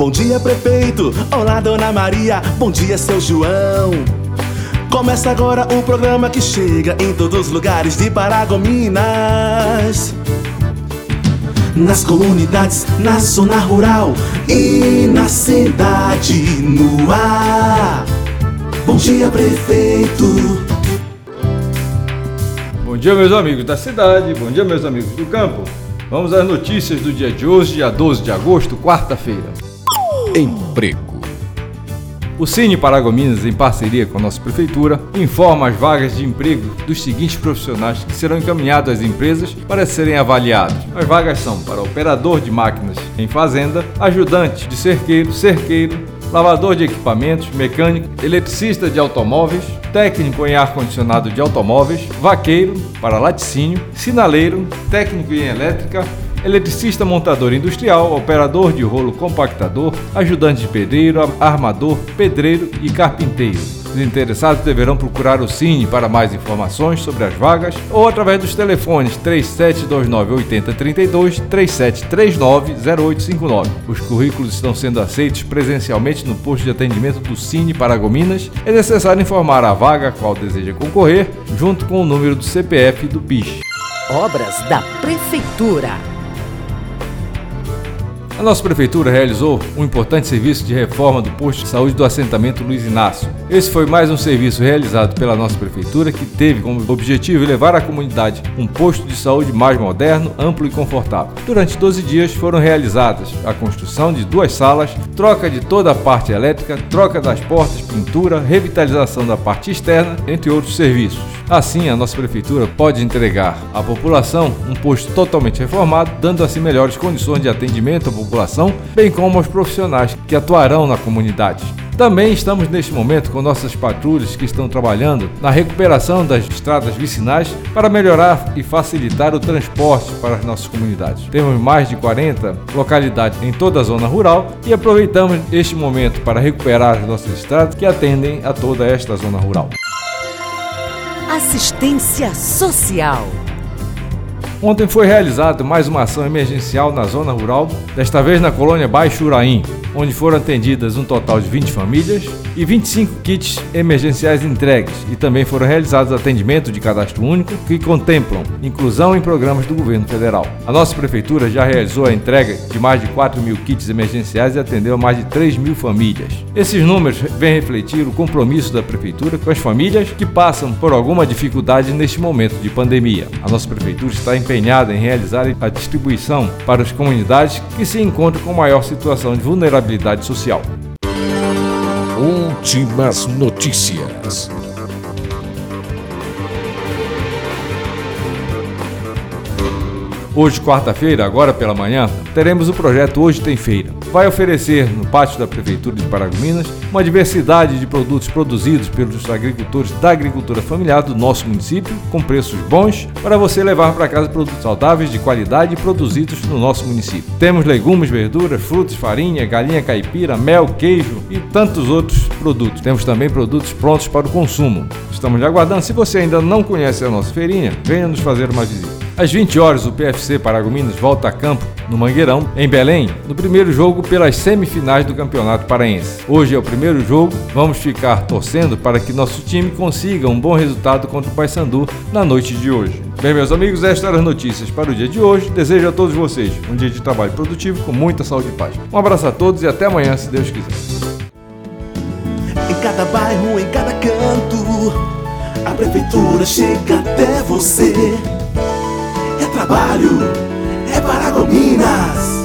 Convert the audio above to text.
Bom dia, prefeito. Olá, dona Maria. Bom dia, seu João. Começa agora o programa que chega em todos os lugares de Paragominas. Nas comunidades, na zona rural e na cidade, no ar. Bom dia, prefeito. Bom dia, meus amigos da cidade, bom dia, meus amigos do campo. Vamos às notícias do dia de hoje, dia 12 de agosto, quarta-feira. Emprego. O Cine Paragominas, em parceria com a nossa prefeitura, informa as vagas de emprego dos seguintes profissionais que serão encaminhados às empresas para serem avaliados. As vagas são para operador de máquinas em fazenda, ajudante de cerqueiro, cerqueiro, lavador de equipamentos, mecânico, eletricista de automóveis, técnico em ar-condicionado de automóveis, vaqueiro para laticínio, sinaleiro, técnico em elétrica, eletricista montador industrial, operador de rolo compactador, ajudante de pedreiro, armador, pedreiro e carpinteiro. Os interessados deverão procurar o Cine para mais informações sobre as vagas ou através dos telefones 3729 8032 3739 0859. Os currículos estão sendo aceitos presencialmente no posto de atendimento do Cine Paragominas. É necessário informar a vaga a qual deseja concorrer, junto com o número do CPF do PIX. Obras da Prefeitura. A nossa prefeitura realizou um importante serviço de reforma do posto de saúde do assentamento Luiz Inácio. Esse foi mais um serviço realizado pela nossa prefeitura que teve como objetivo levar à comunidade um posto de saúde mais moderno, amplo e confortável. Durante 12 dias foram realizadas a construção de duas salas, troca de toda a parte elétrica, troca das portas, pintura, revitalização da parte externa, entre outros serviços. Assim, a nossa prefeitura pode entregar à população um posto totalmente reformado, dando assim melhores condições de atendimento à população, bem como aos profissionais que atuarão na comunidade. Também estamos neste momento com nossas patrulhas que estão trabalhando na recuperação das estradas vicinais para melhorar e facilitar o transporte para as nossas comunidades. Temos mais de 40 localidades em toda a zona rural e aproveitamos este momento para recuperar as nossas estradas que atendem a toda esta zona rural. Assistência Social. Ontem foi realizada mais uma ação emergencial na zona rural, desta vez na colônia Baixo Uraim, onde foram atendidas um total de 20 famílias e 25 kits emergenciais entregues e também foram realizados atendimentos de cadastro único que contemplam inclusão em programas do governo federal. A nossa prefeitura já realizou a entrega de mais de 4 mil kits emergenciais e atendeu a mais de 3 mil famílias. Esses números vêm refletir o compromisso da prefeitura com as famílias que passam por alguma dificuldade neste momento de pandemia. A nossa prefeitura está empenhada em realizar a distribuição para as comunidades que se encontram com maior situação de vulnerabilidade social. Últimas notícias. Hoje, quarta-feira, agora pela manhã, teremos o projeto Hoje Tem Feira. Vai oferecer no pátio da Prefeitura de Paragominas uma diversidade de produtos produzidos pelos agricultores da agricultura familiar do nosso município, com preços bons, para você levar para casa produtos saudáveis de qualidade produzidos no nosso município. Temos legumes, verduras, frutas, farinha, galinha caipira, mel, queijo e tantos outros produtos. Temos também produtos prontos para o consumo. Estamos lhe aguardando. Se você ainda não conhece a nossa feirinha, venha nos fazer uma visita. Às 20 horas, o PFC Paragominas volta a campo no Mangueirão, em Belém, no primeiro jogo pelas semifinais do Campeonato Paraense. Hoje é o primeiro jogo, vamos ficar torcendo para que nosso time consiga um bom resultado contra o Paysandu na noite de hoje. Bem, meus amigos, estas eram as notícias para o dia de hoje. Desejo a todos vocês um dia de trabalho produtivo com muita saúde e paz. Um abraço a todos e até amanhã, se Deus quiser. Em cada bairro, em cada canto, a prefeitura chega até você. Trabalho, é Paragominas.